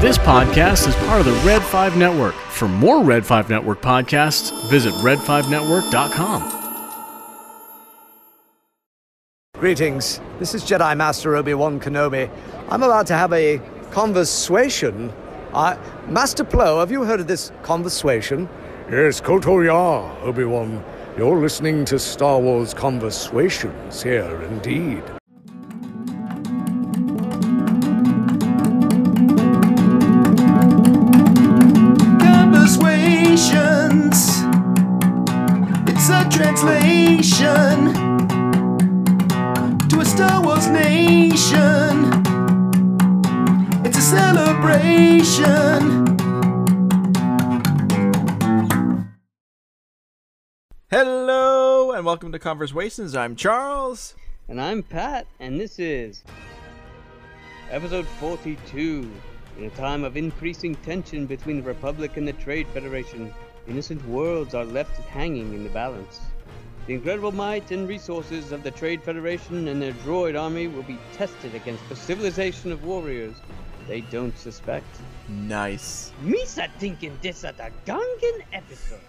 This podcast is part of the Red 5 Network. For more Red 5 Network podcasts, visit red5network.com. Greetings. This is Jedi Master Obi-Wan Kenobi. I'm about to have a conversation. I, Master Plo, have you heard of this conversation? Yes, Koto Ya, Obi-Wan. You're listening to Star Wars Conversations here, indeed. Welcome to Conversations. I'm Charles. And I'm Pat, and this is episode 42. In a time of increasing tension between the Republic and the Trade Federation, innocent worlds are left hanging in the balance. The incredible might and resources of the Trade Federation and their droid army will be tested against a civilization of warriors they don't suspect. Nice. Misa thinking this at a Gungan episode.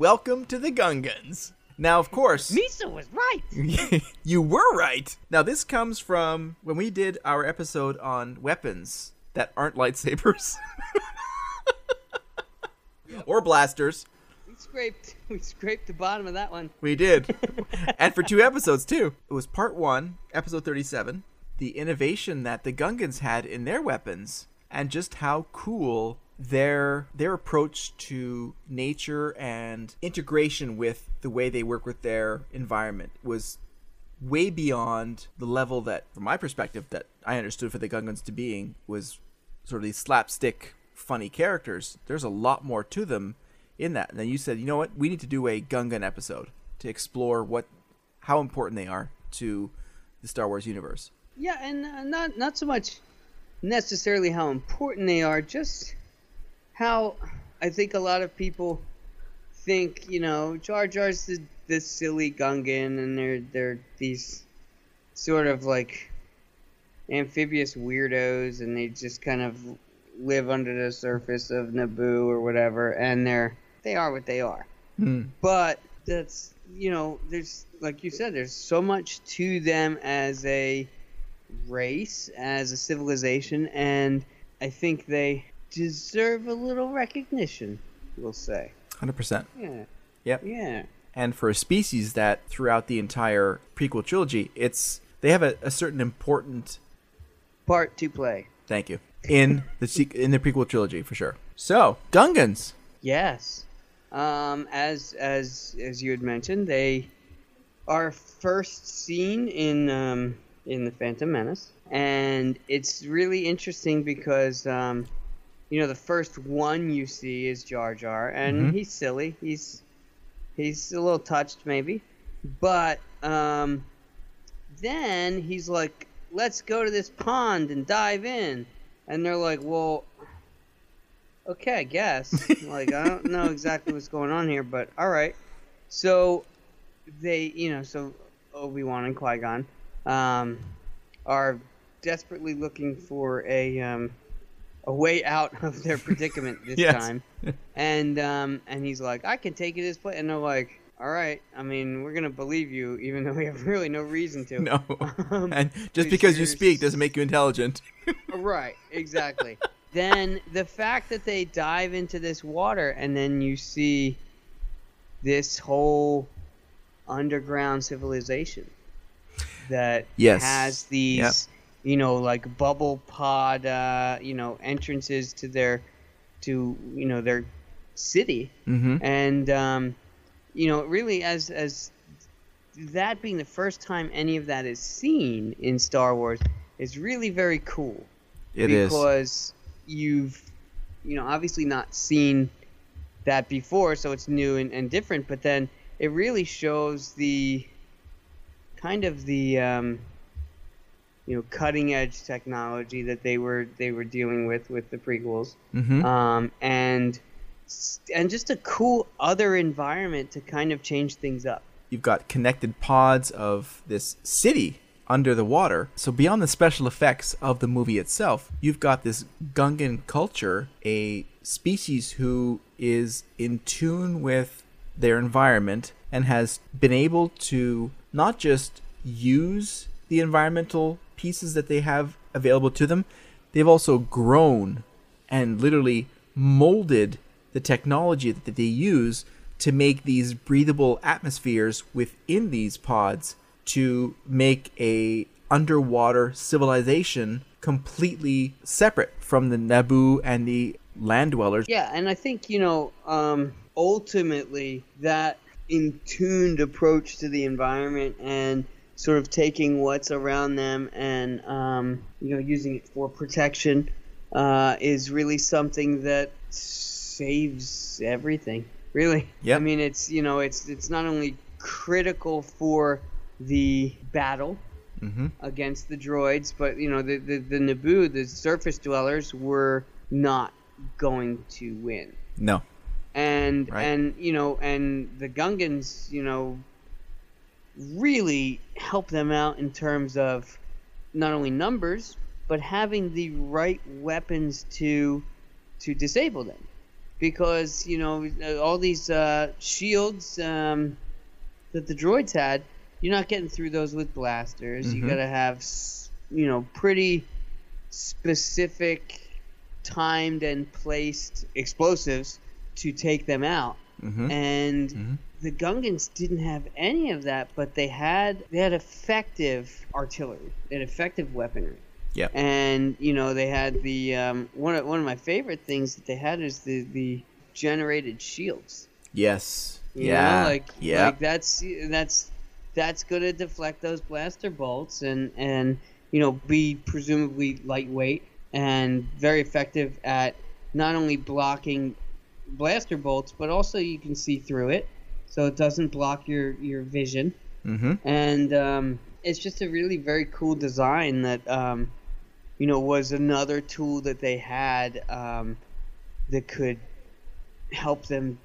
Welcome to the Gungans. Now, of course, Misa was right. you were right. Now, this comes from when we did our episode on weapons that aren't lightsabers or blasters. We scraped we scraped the bottom of that one. We did. and for two episodes, too. It was part one, episode 37, the innovation that the Gungans had in their weapons, and just how cool their their approach to nature and integration with the way they work with their environment was way beyond the level that from my perspective that I understood for the Gungans to being was sort of these slapstick funny characters. There's a lot more to them in that. And then you said, you know what, we need to do a Gungan episode to explore what how important they are to the Star Wars universe. Yeah, and uh, not not so much necessarily how important they are, just how I think a lot of people think, you know, Jar Jar's the, this silly Gungan, and they're they're these sort of like amphibious weirdos, and they just kind of live under the surface of Naboo or whatever, and they're they are what they are. Hmm. But that's you know, there's like you said, there's so much to them as a race, as a civilization, and I think they deserve a little recognition. We'll say, 100%. yeah, Yep. yeah, And for a species that throughout the entire prequel trilogy, it's they have a, a certain important part to play. thank you in the in the prequel trilogy for sure. So, Gungans. Yes. Um, as as as you had mentioned, they are first seen in um, in the Phantom Menace, and it's really interesting because um, you know the first one you see is Jar Jar, and he's silly. He's he's a little touched maybe, but um, then he's like, "Let's go to this pond and dive in," and they're like, "Well." okay, I guess. like, I don't know exactly what's going on here, but all right. So they, you know, so Obi Wan and Qui Gon um, are desperately looking for a um, a way out of their predicament this Yes. time, and um, and he's like, I can take you this place, and they're like. All right. I mean, we're gonna believe you, even though we have really no reason to. No. Um, and just because you speak doesn't make you intelligent. Right, exactly. then the fact that they dive into this water and then you see this whole underground civilization that Yes. has these, Yep. You know, like bubble pod, uh, you know, entrances to their, to you know their city, mm-hmm. and um, you know, really as as that being the first time any of that is seen in Star Wars is really very cool It is. because you've you know obviously not seen that before so it's new and, and different but then it really shows the kind of the um, you know cutting edge technology that they were they were dealing with with the prequels Mm-hmm. um, and and just a cool other environment to kind of change things up You've got connected pods of this city under the water. So beyond the special effects of the movie itself, you've got this Gungan culture, a species who is in tune with their environment and has been able to not just use the environmental pieces that they have available to them, they've also grown and literally molded the technology that they use to make these breathable atmospheres within these pods to make a underwater civilization completely separate from the Naboo and the land dwellers. Yeah, and I think you know, um, ultimately, that in tuned approach to the environment and sort of taking what's around them and um, you know using it for protection uh, is really something that saves everything. Really, Yep. I mean, it's you know, it's it's not only critical for the battle Mm-hmm. against the droids, but you know, the the, the Naboo, the surface dwellers, were not going to win No. and Right. and you know and the Gungans you know really help them out in terms of not only numbers but having the right weapons to to disable them because you know all these uh, shields um, that the droids had you're not getting through those with blasters you Mhm. gotta have you know pretty specific timed and placed explosives to take them out Mm-hmm. and Mhm. The Gungans didn't have any of that, but they had they had effective artillery, they had effective weaponry, Yep. and you know they had the um, one of one of my favorite things that they had is the the generated shields. Yes. You yeah. know, like yeah. like that's that's that's gonna deflect those blaster bolts and and you know be presumably lightweight and very effective at not only blocking blaster bolts but also you can see through it so it doesn't block your your vision mm-hmm. and um, it's just a really very cool design that um, you know was another tool that they had um, that could help them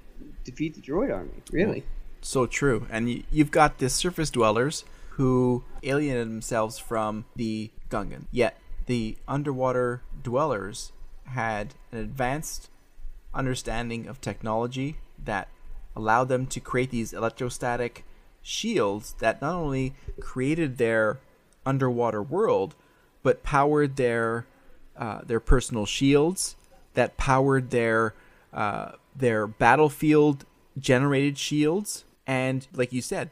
defeat the droid army really So true. And y- you've got the surface dwellers who alienated themselves from the Gungan. Yet the underwater dwellers had an advanced understanding of technology that allowed them to create these electrostatic shields that not only created their underwater world, but powered their uh, their personal shields, that powered their uh, their battlefield generated shields, and like you said,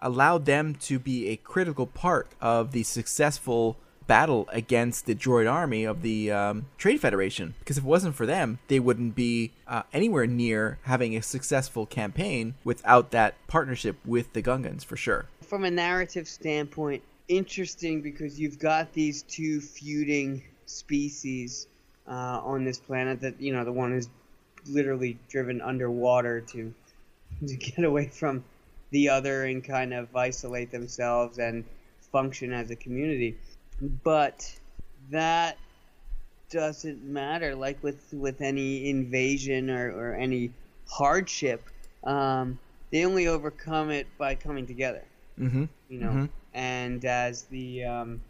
allowed them to be a critical part of the successful battle against the droid army of the um, Trade Federation. Because if it wasn't for them, they wouldn't be uh, anywhere near having a successful campaign without that partnership with the Gungans, for sure. from a narrative standpoint, interesting because you've got these two feuding species uh, on this planet. That you know, the one is literally driven underwater to to get away from the other and kind of isolate themselves and function as a community. But that doesn't matter. Like with with any invasion or, or any hardship, um, they only overcome it by coming together Mm-hmm. you know Mhm. and as the um,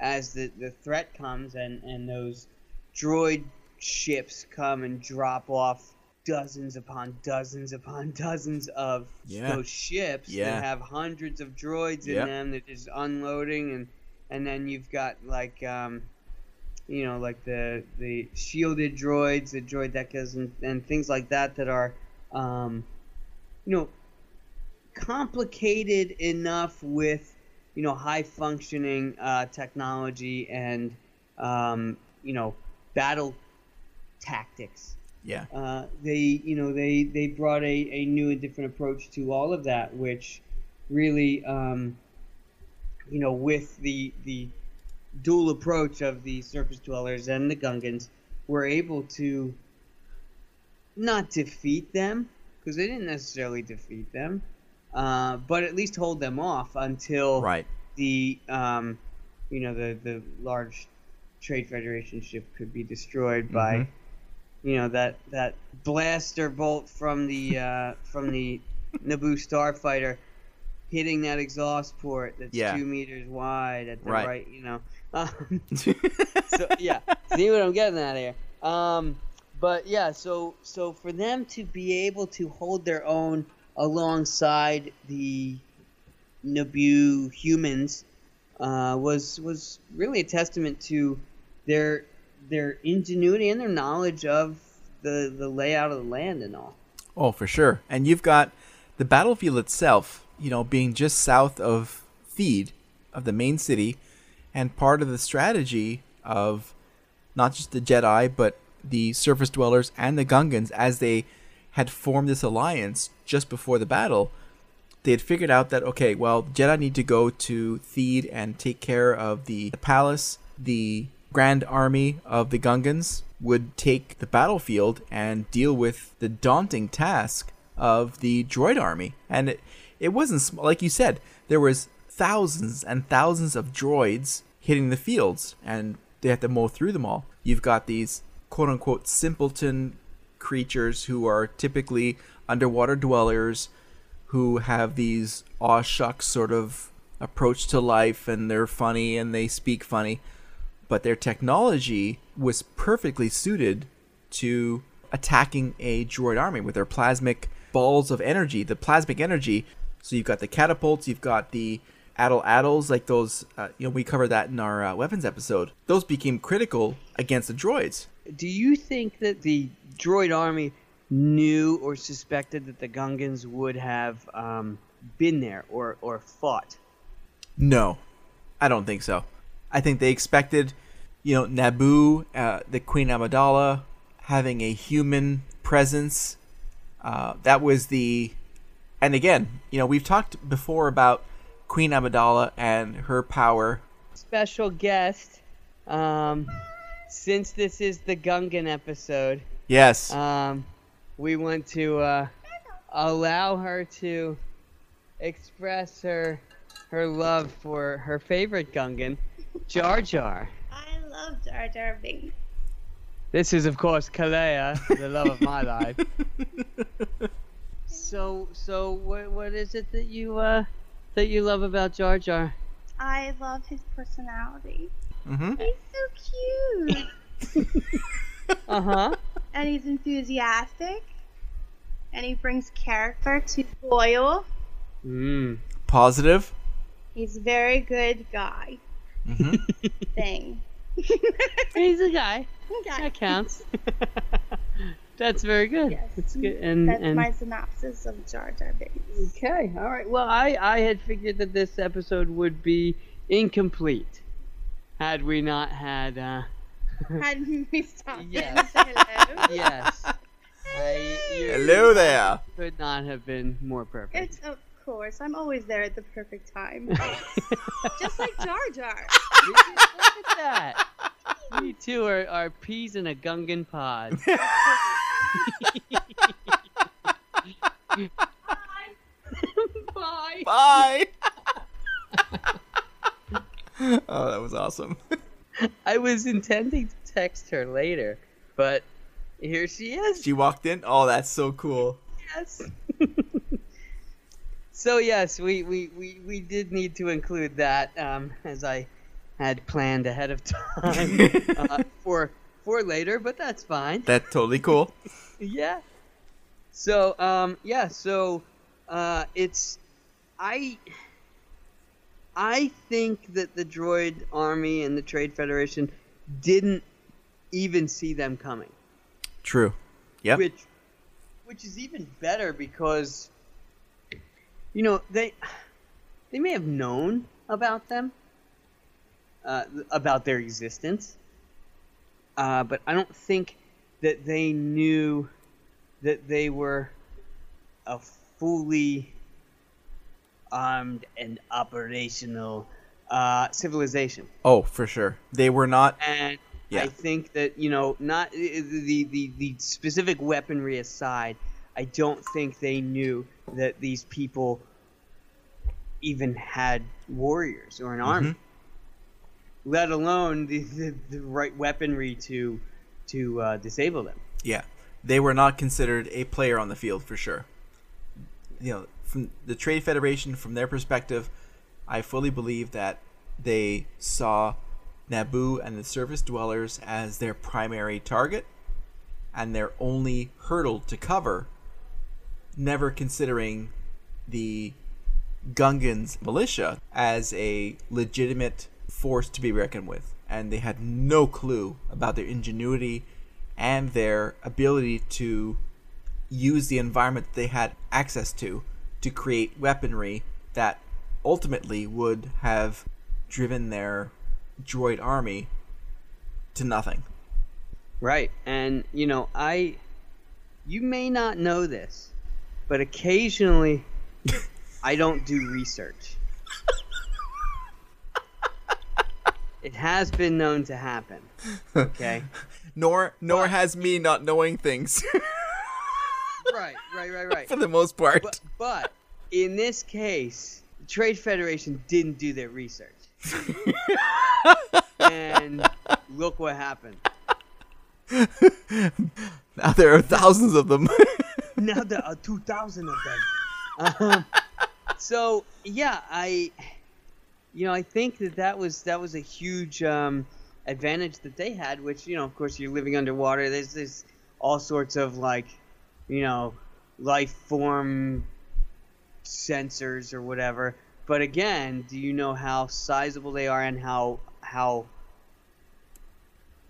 as the, the threat comes and and those droid ships come and drop off dozens upon dozens upon dozens of Yeah. those ships Yeah. that have hundreds of droids in Yep. them that is unloading and and then you've got like um, you know like the the shielded droids the droidekas and, and things like that that are um, you know complicated enough with you know high functioning uh, technology and um, you know battle tactics Yeah. uh, they you know they they brought a, a new and different approach to all of that which really um, you know with the the dual approach of the surface dwellers and the gungans were able to not defeat them because they didn't necessarily defeat them uh, but at least hold them off until Right. the um, you know the the large trade federation ship could be destroyed by Mhm. you know that that blaster bolt from the uh, from the Naboo starfighter hitting that exhaust port that's Yeah. two meters wide at the Right. right, you know. Um, so yeah, see what I'm getting at here. Um, but yeah, so so for them to be able to hold their own alongside the Naboo humans uh, was was really a testament to their their ingenuity and their knowledge of the the layout of the land and all. Oh, for sure. And you've got the battlefield itself, you know, being just south of Theed, of the main city, and part of the strategy of not just the Jedi, but the surface dwellers and the Gungans as they had formed this alliance just before the battle. They had figured out that okay, well, Jedi need to go to Theed and take care of the, the palace. The Grand Army of the Gungans would take the battlefield and deal with the daunting task of the droid army. And it, it wasn't like you said. There was thousands and thousands of droids hitting the fields, and they had to mow through them all. You've got these quote unquote simpleton creatures who are typically underwater dwellers who have these aw shucks sort of approach to life and they're funny and they speak funny but their technology was perfectly suited to attacking a droid army with their plasmic balls of energy the plasmic energy so you've got the catapults you've got the atlatl atlatls like those uh, you know we covered that in our uh, weapons episode those became critical against the droids Do you think that the droid army knew or suspected that the Gungans would have um, been there or, or fought? No, I don't think so. I think they expected, you know, Naboo, uh, the Queen Amidala, having a human presence. Uh, that was the, and again, you know, we've talked before about Queen Amidala and her power. Special guest, um, since this is the Gungan episode, Yes, um, we want to uh, allow her to express her her love for her favorite Gungan, Jar Jar. I love Jar Jar Binks. This is, of course, Kalea, the love of my life. So, so what, what is it that you uh that you love about Jar Jar? I love his personality. hmm He's so cute. Uh huh. and he's enthusiastic. And he brings character to loyal. Mm. positive. He's a very good guy. hmm Thing. He's a guy. Okay. That counts. That's very good. Yes. That's good. And That's and my synopsis of Jar Jar Binks. okay, all right. Well, I I had figured that this episode would be incomplete had we not had uh Had me stop Yes. say hello. yes. I, Hello there. could not have been more perfect. It's of course. I'm always there at the perfect time. Just like Jar Jar. Look at that. You two are, are peas in a Gungan pod. Bye. Bye. Bye. oh, that was awesome. I was intending to text her later, but here she is. She walked in. Oh, that's so cool. Yes. So yes, we, we, we, we did need to include that um, as I had planned ahead of time uh, for for later, but that's fine. That's totally cool. yeah. So um yeah, so uh it's I I think that the droid army and the Trade Federation didn't even see them coming. True. Yep. Which which is even better because you know, they they may have known about them uh, about their existence. Uh, but I don't think that they knew that they were a fully armed and operational uh, civilization. Oh, for sure. They were not. And Yeah. I think that you know, not the, the the the specific weaponry aside, I don't think they knew that these people even had warriors or an army, let alone the, the, the right weaponry to to uh, disable them. Yeah. They were not considered a player on the field for sure. You know, from the Trade Federation, from their perspective, I fully believe that they saw Naboo and the surface dwellers as their primary target and their only hurdle to cover, never considering the Gungans militia as a legitimate force to be reckoned with. And they had no clue about their ingenuity and their ability to use the environment that they had access to to create weaponry that ultimately would have driven their droid army to nothing. Right. And, you know, I. You may not know this, but occasionally I don't do research. it has been known to happen. Okay? Nor nor has me not knowing things right, right, right, right. for the most part. But, but in this case, the Trade Federation didn't do their research. and look what happened. now there are thousands of them. Now there are 2,000 of them. Um, so, yeah, I, you know, I think that that was, that was a huge um, advantage that they had, which, you know, of course, you're living underwater. There's, there's all sorts of, like, you know, life form sensors or whatever. But again, do you know how sizable they are and how how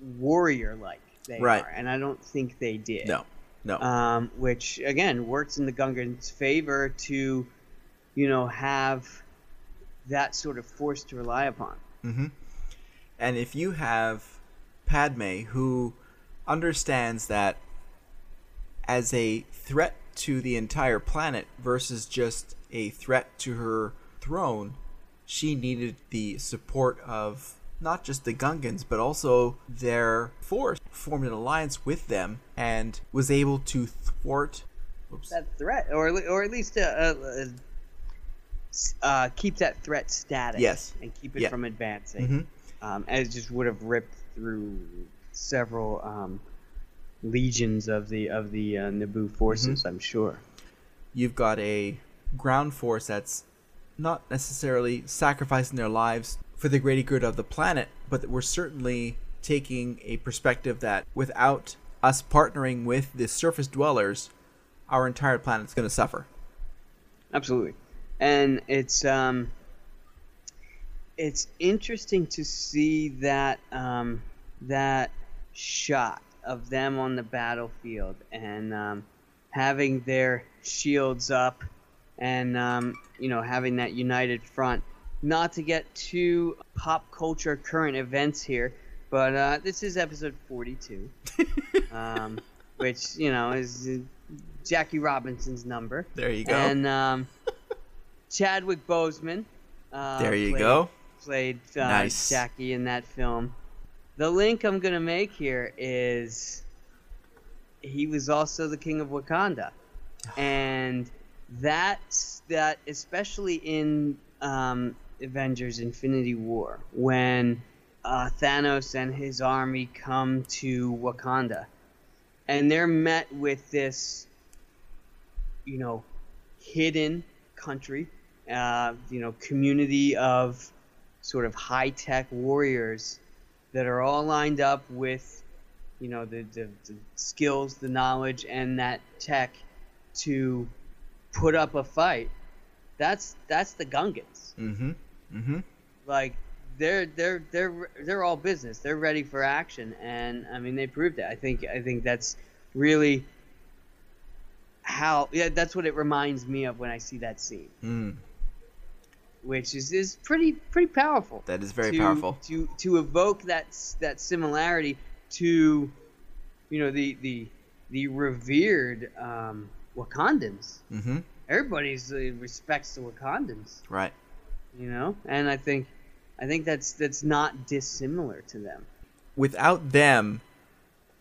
warrior like they Right. are? And I don't think they did. no, no. Um, which again works in the Gungans' favor to, you know, have that sort of force to rely upon. And if you have Padme who understands that as a threat to the entire planet versus just a threat to her throne, she needed the support of not just the Gungans, but also their force, formed an alliance with them, and was able to thwart. Oops. That threat, or or at least uh, uh, uh, keep that threat static. Yes. And keep it Yeah. from advancing. Mhm. Um, and it just would have ripped through several um, legions of the of the uh, Naboo forces. Mm-hmm. I'm sure. you've got a ground force that's not necessarily sacrificing their lives for the greater good of the planet, but we're certainly taking a perspective that without us partnering with the surface dwellers, our entire planet's going to suffer. Absolutely, and it's um, it's interesting to see that um, that shot of them on the battlefield and um, having their shields up and um, you know having that united front. Not to get too pop culture current events here, but uh, this is episode 42, um, which you know is Jackie Robinson's number. There you go. And um, Chadwick Boseman. Uh, there you played- go. Played uh, Nice. Jackie in that film. The link I'm gonna make here is he was also the king of Wakanda, and that's that especially in um, Avengers: Infinity War when uh, Thanos and his army come to Wakanda, and they're met with this, you know, hidden country, uh, you know, community of sort of high tech warriors that are all lined up with, you know, the, the, the skills, the knowledge, and that tech to put up a fight. That's that's the Gungans. Mm-hmm. Mm-hmm. Like they're they're they're they're all business. They're ready for action, and I mean they proved it. I think I think that's really how yeah that's what it reminds me of when I see that scene, Mm. which is is pretty pretty powerful. That is very to, powerful. to to evoke that that similarity to you know the the the revered um, Wakandans. Mm-hmm. Everybody's uh, respects the Wakandans, Right. You know, and I think I think that's that's not dissimilar to them. Without them,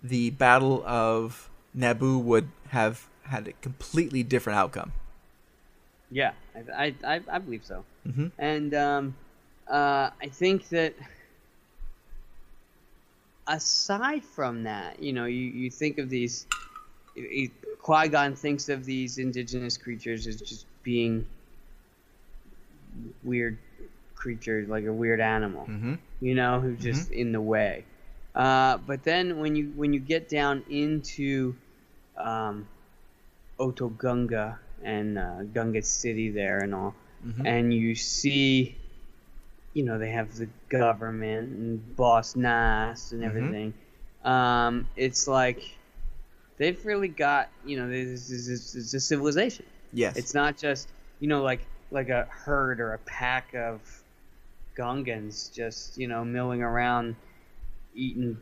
the Battle of Naboo would have had a completely different outcome. Yeah, I I, I, I believe so. Mhm. And um, uh, I think that aside from that, you know, you, you think of these. Qui Gon thinks of these indigenous creatures as just being weird creature, like a weird animal, Mm-hmm. you know, who's just in the way. Uh, but then when you when you get down into um, Otoh Gunga and uh, Gunga City there and all, and you see, you know, they have the government and Boss Nass and everything. Um, it's like they've really got, you know, this is this is a civilization. Yes. It's not just, you know, like like a herd or a pack of Gungans just, you know, milling around eating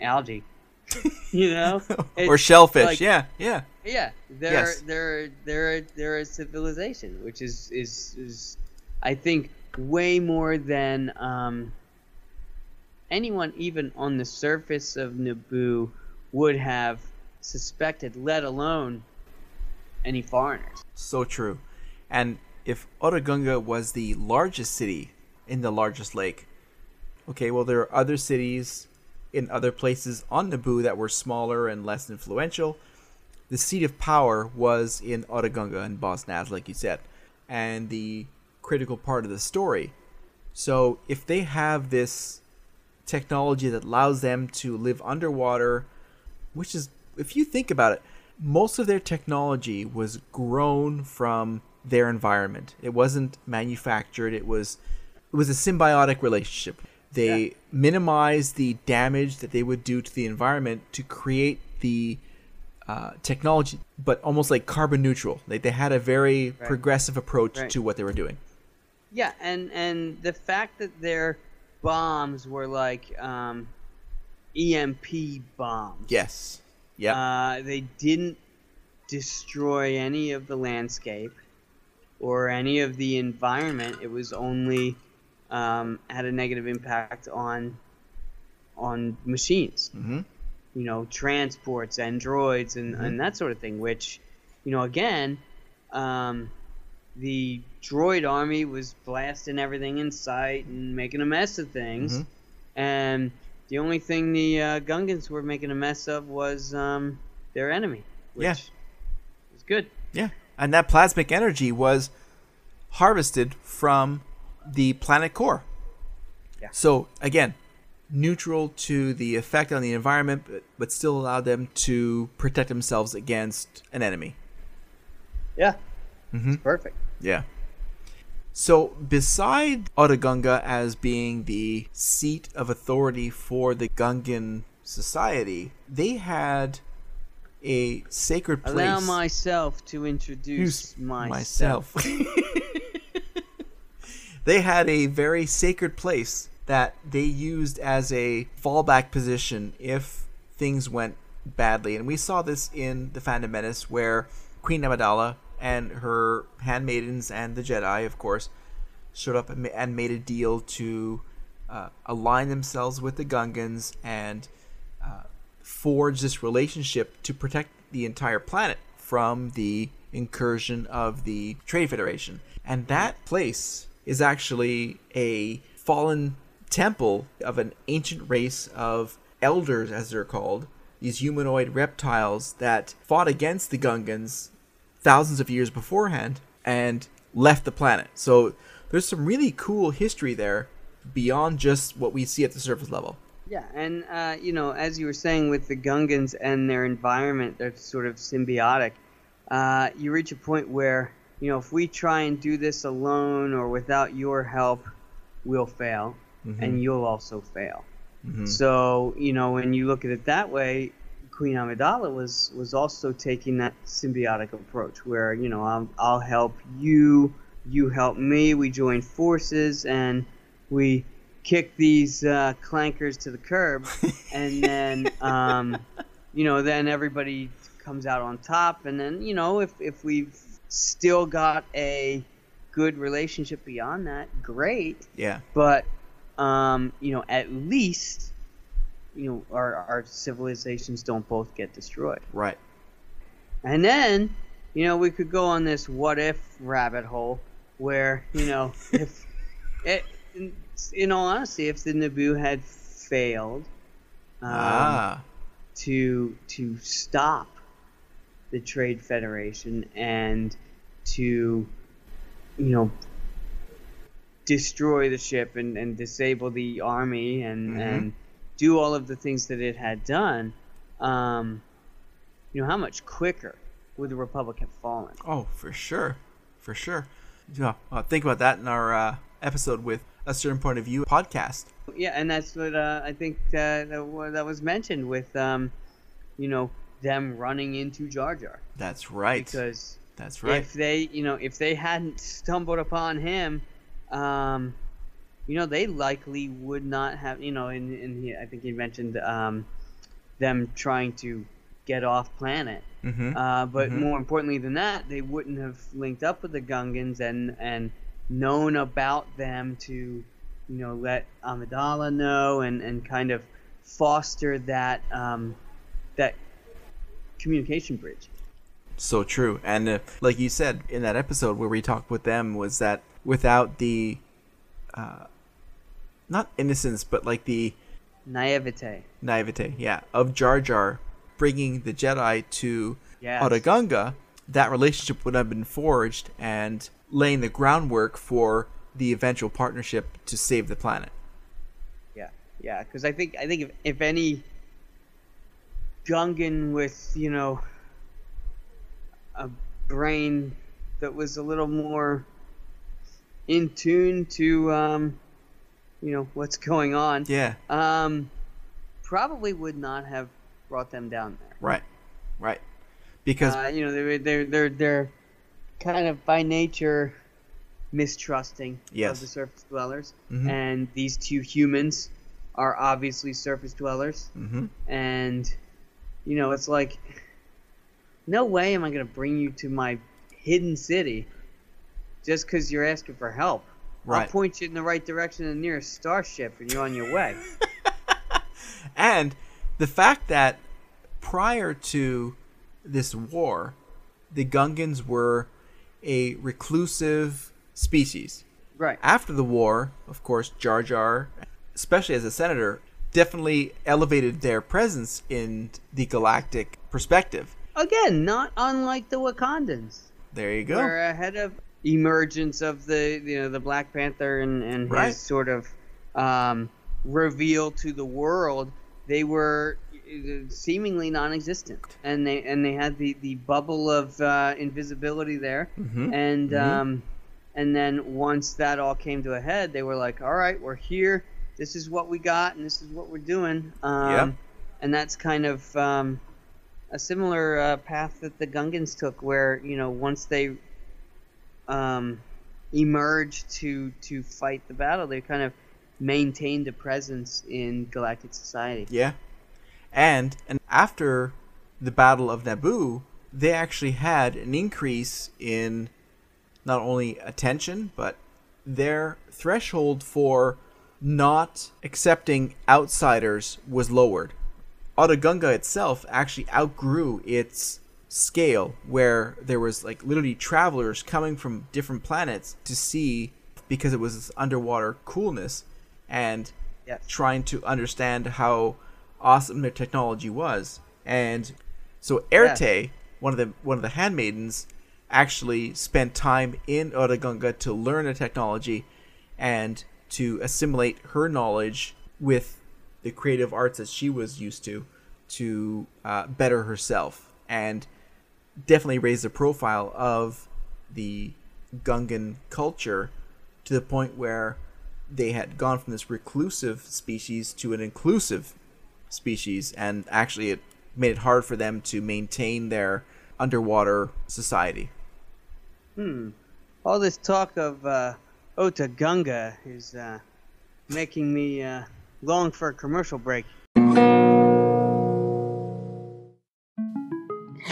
algae. you know? or shellfish. like- yeah, yeah. yeah, they're Yes. they're they're they're a civilization, which is is is I think way more than um, anyone even on the surface of Naboo would have suspected, let alone any foreigners. So true. And if Otoh Gunga was the largest city in the largest lake, okay, well, there are other cities in other places on Naboo that were smaller and less influential. The seat of power was in Otoh Gunga and Nass, like you said, and the critical part of the story. So if they have this technology that allows them to live underwater, which is, if you think about it, most of their technology was grown from their environment. It wasn't manufactured. It was it was a symbiotic relationship. They minimized the damage that they would do to the environment to create the uh, technology, but almost like carbon neutral. Like they had a very progressive approach Right. to what they were doing. Yeah, and and the fact that their bombs were like um, EMP bombs. Yes. Yeah. Uh, they didn't destroy any of the landscape or any of the environment. It was only um, had a negative impact on on machines. mm-hmm. You know, transports, androids, and, and that sort of thing. Which, you know, again, um, the droid army was blasting everything in sight and making a mess of things. Mhm. And the only thing the uh, Gungans were making a mess of was um, their enemy, which Yeah. was good. Yeah, and that plasmic energy was harvested from the planet core. Yeah. So again, neutral to the effect on the environment, but, but still allowed them to protect themselves against an enemy. Yeah, Mhm. it's perfect. Yeah. So, beside Otoh Gunga as being the seat of authority for the Gungan society, they had a sacred place. Allow myself to introduce Introduce myself. they had a very sacred place that they used as a fallback position if things went badly. And we saw this in The Phantom Menace, where Queen Amidala and her handmaidens and the Jedi, of course, showed up and made a deal to uh, align themselves with the Gungans and forge this relationship to protect the entire planet from the incursion of the Trade Federation. And that place is actually a fallen temple of an ancient race of elders, as they're called, these humanoid reptiles that fought against the Gungans thousands of years beforehand and left the planet. So there's some really cool history there beyond just what we see at the surface level. Yeah, and uh, you know, as you were saying with the Gungans and their environment, they're sort of symbiotic. Uh, you reach a point where you know if we try and do this alone or without your help, we'll fail, and you'll also fail. So you know, when you look at it that way, Queen Amidala was was also taking that symbiotic approach, where you know I'll, I'll help you, you help me, we join forces, and we kick these uh, clankers to the curb, and then um, you know then everybody comes out on top, and then you know if if we've still got a good relationship beyond that, great Yeah. but um, you know, at least you know our our civilizations don't both get destroyed. Right. And then, you know, we could go on this what if rabbit hole where, you know, if it in, all honesty, if the Naboo had failed um, ah. to to stop the Trade Federation and to, you know, destroy the ship and, and disable the army and, Mhm. and do all of the things that it had done, um, you know, how much quicker would the Republic have fallen? Oh, for sure, for sure. Yeah, uh, think about that in our uh, episode with a certain point of view podcast. Yeah, and that's what uh, I think that, that was mentioned with, um, you know, them running into Jar Jar. That's right. Because That's right. if they, you know, if they hadn't stumbled upon him, um, you know, they likely would not have, you know, and, and he, I think he mentioned um, them trying to get off planet. mm-hmm. Uh, but Mhm. more importantly than that, they wouldn't have linked up with the Gungans and and known about them to, you know, let Amidala know and, and kind of foster that um, that communication bridge. So true. And uh, like you said in that episode where we talked with them, was that without the, uh, not innocence, but like the Naivete. naivete, yeah, of Jar Jar bringing the Jedi to Yes. That relationship would have been forged and laying the groundwork for the eventual partnership to save the planet. Yeah, yeah. Because I think I think if, if any Gungan with you know a brain that was a little more in tune to um, you know what's going on, Yeah, um, probably would not have brought them down there. right, right. Because Uh, you know they're they're they're they're kind of by nature mistrusting Yes. of the surface dwellers, Mhm. and these two humans are obviously surface dwellers, hmm and you know it's like, no way am I gonna bring you to my hidden city just because you're asking for help. I'll Right. point you in the right direction to the nearest starship, and you're on your way. And the fact that prior to this war, the Gungans were a reclusive species. right. After the war, of course, Jar Jar, especially as a senator, definitely elevated their presence in the galactic perspective. Again, not unlike the Wakandans. There you go. We're ahead of emergence of the you know the Black Panther and and Right. his sort of um, reveal to the world. They were seemingly non-existent, and they and they had the the bubble of uh, invisibility there, Mhm. and Mhm. um, and then once that all came to a head, they were like, all right, we're here. This is what we got, and this is what we're doing. Um, Yeah. And that's kind of um, a similar uh, path that the Gungans took, where you know once they um, emerged to to fight the battle, they kind of maintained a presence in galactic society. Yeah. And and after the Battle of Naboo, they actually had an increase in not only attention, but their threshold for not accepting outsiders was lowered. Otoh Gunga itself actually outgrew its scale where there was like literally travelers coming from different planets to see because it was this underwater coolness and trying to understand how awesome their technology was. And so Eirtaé, one of the one of the handmaidens, actually spent time in Otoh Gunga to learn the technology and to assimilate her knowledge with the creative arts that she was used to to uh, better herself and definitely raise the profile of the Gungan culture to the point where they had gone from this reclusive species to an inclusive species, and actually it made it hard for them to maintain their underwater society. Hmm. All this talk of uh, Otoh Gunga is uh, making me uh, long for a commercial break.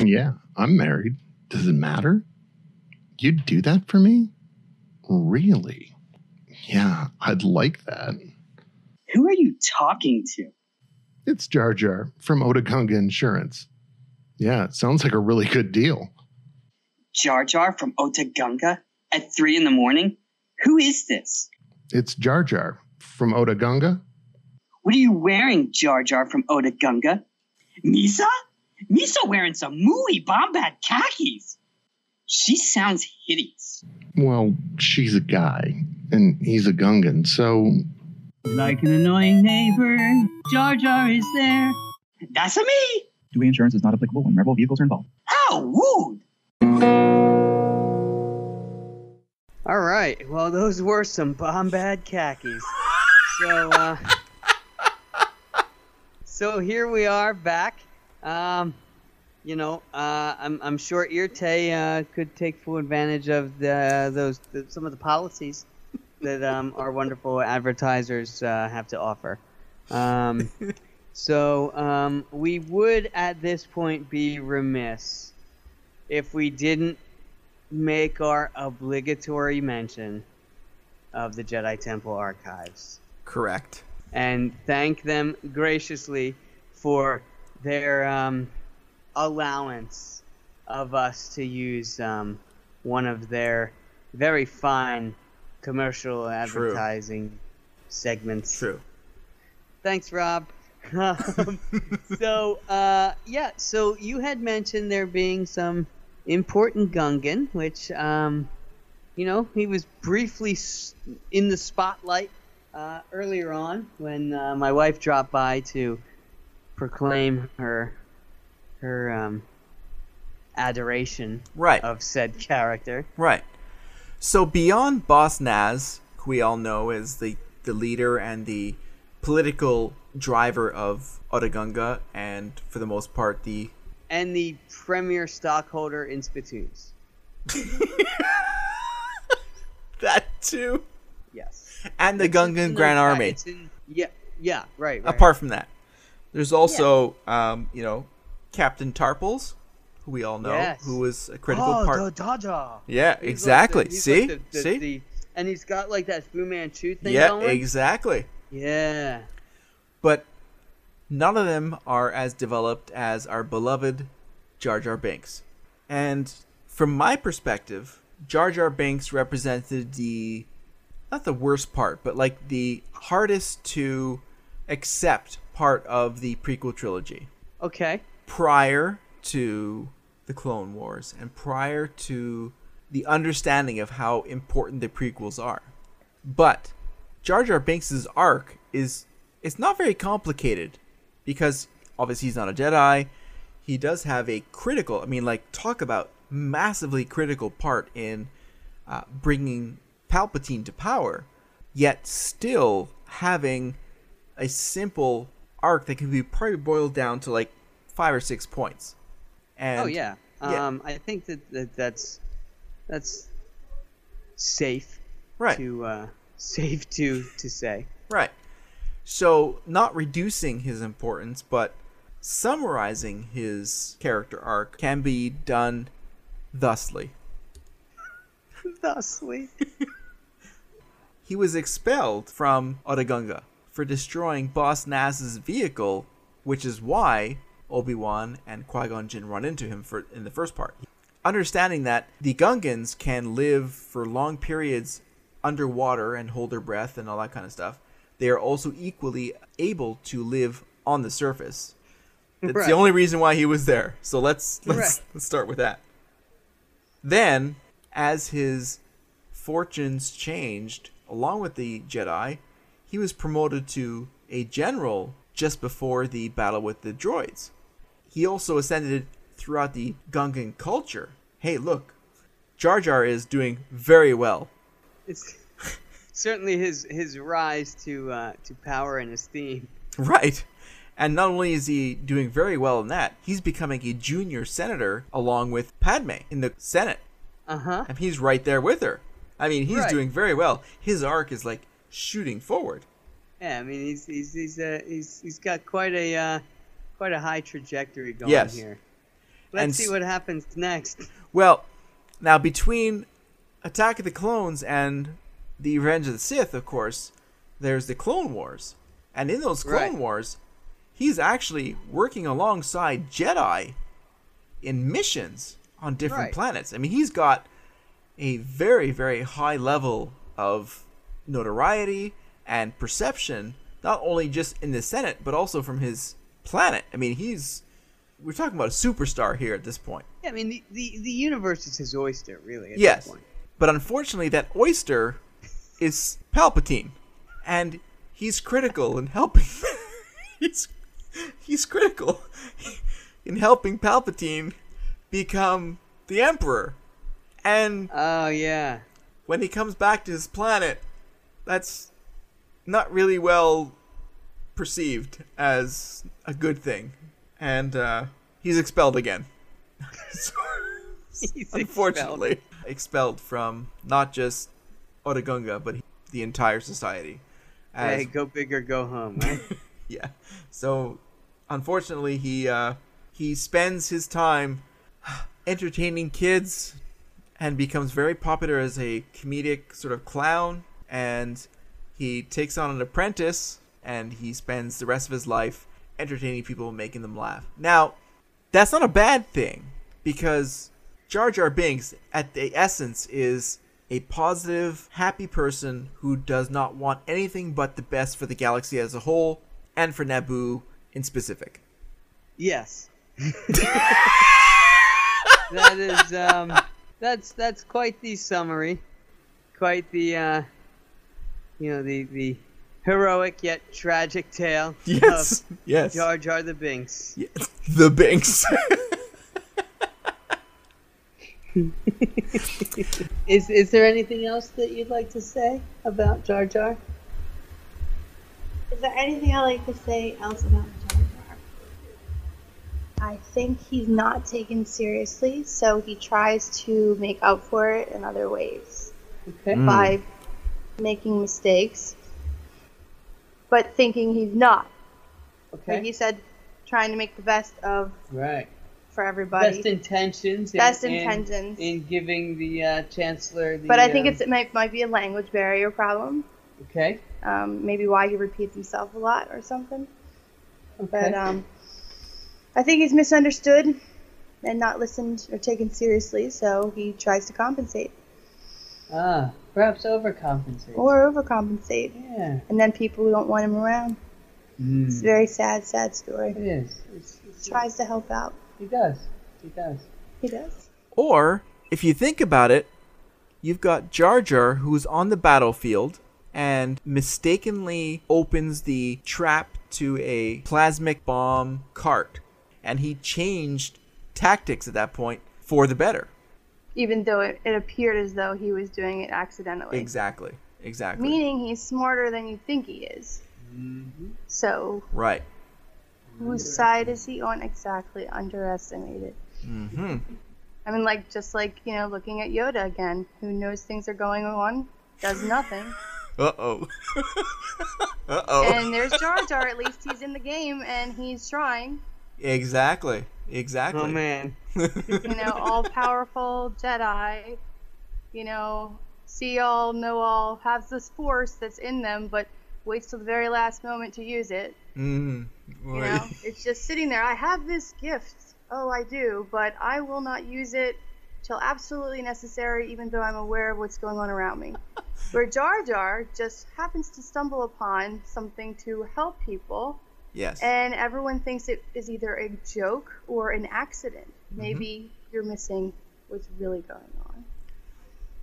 Yeah, I'm married. Does it matter? You'd do that for me? Really? Yeah, I'd like that. Who are you talking to? It's Jar Jar from Otoh Gunga Insurance. Yeah, it sounds like a really good deal. Jar Jar from Otoh Gunga at three in the morning? Who is this? It's Jar Jar from Otoh Gunga. What are you wearing, Jar Jar from Otoh Gunga? Misa? Misa wearing some mooey bombad khakis. She sounds hideous. Well, she's a guy, and he's a Gungan, so Like an annoying neighbor, Jar Jar is there. That's a me. Two-way insurance is not applicable when rebel vehicles are involved. Ow, rude. All right. Well, those were some Bombad khakis. So, uh, so here we are back. Um, you know, uh, I'm, I'm sure Eirtaé uh, could take full advantage of the, those the, some of the policies that um, our wonderful advertisers uh, have to offer. Um, so um, we would at this point be remiss if we didn't make our obligatory mention of the Jedi Temple archives Correct. and thank them graciously for their um, allowance of us to use um, one of their very fine commercial advertising segments. True. Thanks, Rob. Um, so, uh, yeah, so you had mentioned there being some important Gungan, which, um, you know, he was briefly s- in the spotlight uh, earlier on when uh, my wife dropped by to proclaim her her um, adoration Right. of said character. Right. So beyond Boss Nass, who we all know as the, the leader and the political driver of Otoh Gunga, and for the most part the And the premier stockholder in Spittoons. that too, Yes. and the It's- Gungan Grand Army. in- yeah, yeah, right, right. Apart from that, there's also um, you know Captain Tarpals, who we all know, Yes. who was a critical oh, part. the Dada. Yeah, He's like the- exactly. he's See, like the- the- see, the- and he's got like that Fu Manchu thing yeah, going. exactly. Yeah. But none of them are as developed as our beloved Jar Jar Binks. And from my perspective, Jar Jar Binks represented the not the worst part, but like the hardest to accept part of the prequel trilogy. Okay. Prior to the Clone Wars and prior to the understanding of how important the prequels are. But Jar Jar Binks' arc is it's not very complicated because obviously he's not a Jedi. He does have a critical, I mean, like talk about massively critical part in uh, bringing Palpatine to power, yet still having a simple arc that can be probably boiled down to like five or six points. And oh yeah. yeah. Um, I think that, that that's that's safe. Right. To uh, safe to to say. Right. So, not reducing his importance, but summarizing his character arc can be done thusly. Thusly. He was expelled from Otoh Gunga for destroying Boss Nass's vehicle, which is why Obi-Wan and Qui-Gon Jinn run into him for in the first part. Understanding that the Gungans can live for long periods underwater and hold their breath and all that kind of stuff, they are also equally able to live on the surface. That's Right. the only reason why he was there. So let's let's Right. let's start with that. Then, as his fortunes changed along with the Jedi, he was promoted to a general just before the battle with the droids. He also ascended throughout the Gungan culture. Hey, look, Jar Jar is doing very well. It's certainly his his rise to uh, to power and esteem. Right. And not only is he doing very well in that, he's becoming a junior senator along with Padme in the Senate. Uh huh. And he's right there with her. I mean, he's Right. doing very well. His arc is like shooting forward. Yeah, I mean he's he's he's uh, he's he's got quite a uh, quite a high trajectory going Yes. here. Let's And see what happens next. Well, now between Attack of the Clones and the Revenge of the Sith, of course, there's the Clone Wars. And in those Clone Right. Wars, he's actually working alongside Jedi in missions on different Right. planets. I mean, he's got a very, very high level of notoriety and perception, not only just in the Senate, but also from his planet. I mean, he's we're talking about a superstar here at this point. Yeah, I mean the, the, the universe is his oyster, really. At yes, This point. but unfortunately, that oyster is Palpatine, and he's critical in helping. he's he's critical in helping Palpatine become the Emperor, and Oh yeah. when he comes back to his planet, that's not really well perceived as a good thing, and uh, he's expelled again. So- He's unfortunately, expelled. from not just Otoh Gunga, but the entire society. As- Hey, go big or go home, right? yeah. So, unfortunately, he uh, he spends his time entertaining kids and becomes very popular as a comedic sort of clown. And he takes on an apprentice, and he spends the rest of his life entertaining people, and making them laugh. Now, that's not a bad thing because Jar Jar Binks, at the essence, is a positive, happy person who does not want anything but the best for the galaxy as a whole and for Naboo in specific. Yes. that is um that's that's quite the summary. Quite the uh you know the the heroic yet tragic tale Yes, of yes. Jar Jar the Binks. Yes. The Binks. Is is there anything else that you'd like to say about Jar Jar? Is there anything I like to say else about Jar Jar? I think he's not taken seriously, so he tries to make up for it in other ways Okay. Mm. by making mistakes, but thinking he's not. Okay. Like you said, trying to make the best of Right. for everybody. Best intentions. Best in- intentions. in giving the uh, chancellor. The, but I think um, it's it might might be a language barrier problem. okay. Um, maybe why he repeats himself a lot or something. Okay. But um, I think he's misunderstood and not listened or taken seriously, so he tries to compensate ah, perhaps overcompensate. or overcompensate. yeah. And then people don't want him around. It's a very sad, sad story. It is. It's, it's, Tries to help out. He does. He does. He does. Or, if you think about it, you've got Jar Jar who's on the battlefield and mistakenly opens the trap to a plasmic bomb cart. And he changed tactics at that point for the better. Even though it, it appeared as though he was doing it accidentally. Exactly. Exactly. Meaning he's smarter than you think he is. So, Right. whose side is he on exactly? Underestimated. hmm I mean, like, just like, you know, looking at Yoda again, who knows things are going on, does nothing. Uh oh. uh oh. And there's Jar Jar, at least he's in the game and he's trying. Exactly. Exactly. Oh man. You know, all powerful Jedi, you know, see all, know all, has this force that's in them, but waits till the very last moment to use it. Mm. You know, it's just sitting there. I have this gift. Oh, I do, but I will not use it till absolutely necessary, even though I'm aware of what's going on around me. Where Jar Jar just happens to stumble upon something to help people, Yes. and everyone thinks it is either a joke or an accident. Maybe you're missing what's really going on.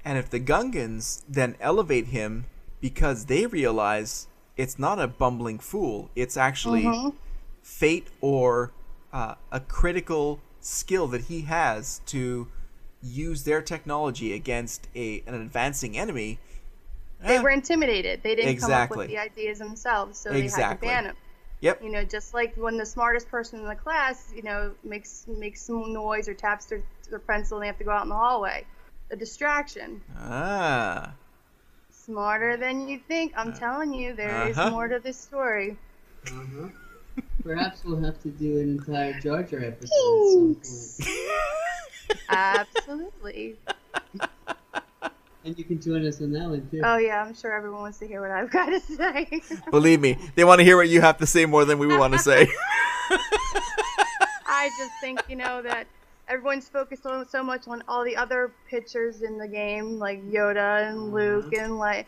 And if the Gungans then elevate him because they realize it's not a bumbling fool, it's actually Mhm. fate or uh, a critical skill that he has to use their technology against a an advancing enemy. They eh, were intimidated. They didn't come up with the ideas themselves, so they had to ban him. Yep. You know, just like when the smartest person in the class, you know, makes makes some noise or taps their, their pencil and they have to go out in the hallway. A distraction. Ah. Smarter than you think. I'm telling you, there is Uh-huh. more to this story. Uh-huh. Perhaps we'll have to do an entire Jar Jar episode at some point. Absolutely. And you can join us on that one too. Oh yeah, I'm sure everyone wants to hear what I've got to say. Believe me, they want to hear what you have to say more than we want to say. I just think you know that everyone's focused on so much on all the other pictures in the game, like Yoda and mm-hmm. Luke, and like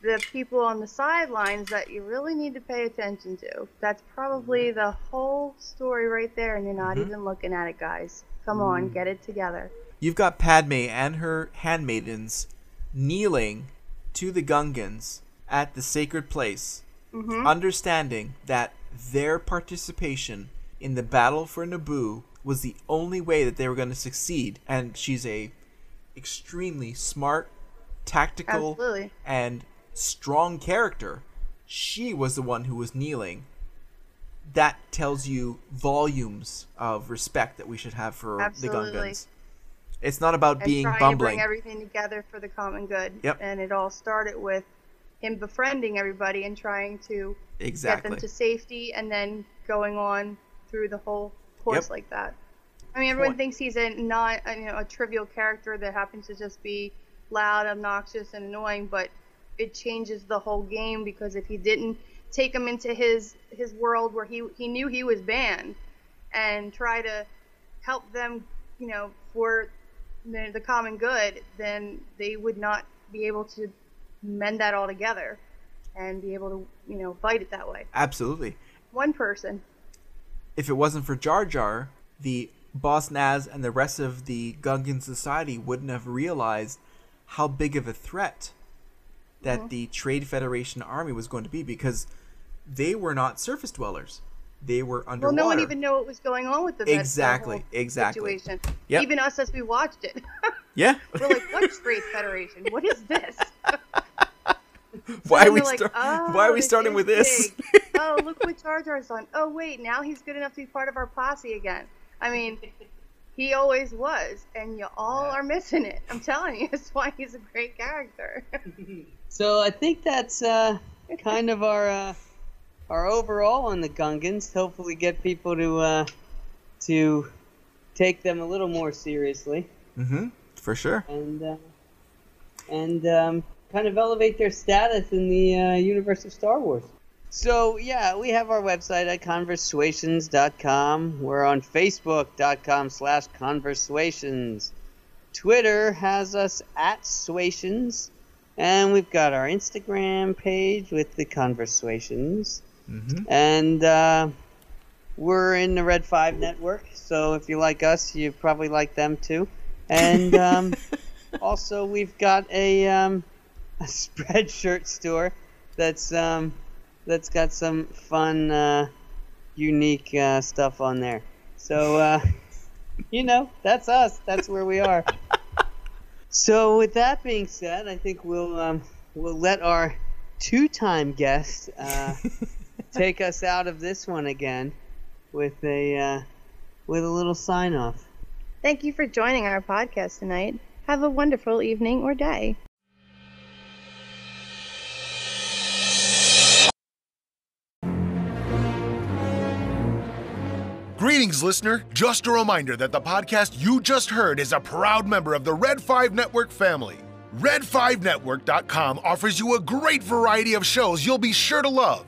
the people on the sidelines that you really need to pay attention to. That's probably mm-hmm. the whole story right there, and you're not Mhm. even looking at it, guys. Come on, mm-hmm. get it together. You've got Padme and her handmaidens kneeling to the Gungans at the sacred place, Mhm. understanding that their participation in the battle for Naboo was the only way that they were going to succeed. And she's a extremely smart, tactical, Absolutely. and strong character. She was the one who was kneeling. That tells you volumes of respect that we should have for Absolutely. the Gungans. It's not about and being trying to bumbling. bring everything together for the common good. Yep. And it all started with him befriending everybody and trying to get them to safety, and then going on through the whole course Yep. like that. I mean, everyone Point. thinks he's a not a, you know a trivial character that happens to just be loud, obnoxious, and annoying, but it changes the whole game because if he didn't take him into his his world where he he knew he was banned and try to help them, you know, for the, the common good, then they would not be able to mend that all together and be able to, you know, fight it that way. Absolutely. One person. If it wasn't for Jar Jar, the Boss Nass and the rest of the Gungan society wouldn't have realized how big of a threat that Mhm. the Trade Federation army was going to be because they were not surface dwellers. They were Well, no one even knew what was going on with the the Exactly, whole exactly. situation. Yep. Even us as we watched it, Yeah. we're like, "What Trade Federation? What is this?" why are we like, start- "Oh, Why are we starting with this? oh, look what Jar Jar's done. Oh, wait, now he's good enough to be part of our posse again. I mean, he always was, and you all are missing it. I'm telling you, that's why he's a great character. So I think that's uh, kind of our uh, our overall on the Gungans. Hopefully, get people to uh, to take them a little more seriously Mm-hmm. For sure. and uh, and um, kind of elevate their status in the uh, universe of Star Wars. So yeah, we have our website at conversations.com. We're on facebook.com slash conversations. Twitter has us at Swations. And we've got our Instagram page with the conversations. Mm-hmm. And uh, we're in the Red 5 network, so if you like us, you probably like them too. And um, also, we've got a, um, a Spreadshirt store that's um, that's got some fun, uh, unique uh, stuff on there. So, uh, you know, that's us. That's where we are. So, with that being said, I think we'll um, we'll let our two-time guest uh, take us out of this one again with a uh, with a little sign off. Thank you for joining our podcast tonight. Have a wonderful evening or day. Greetings, listener. Just a reminder that the podcast you just heard is a proud member of the Red 5 Network family. Red5Network.com offers you a great variety of shows you'll be sure to love.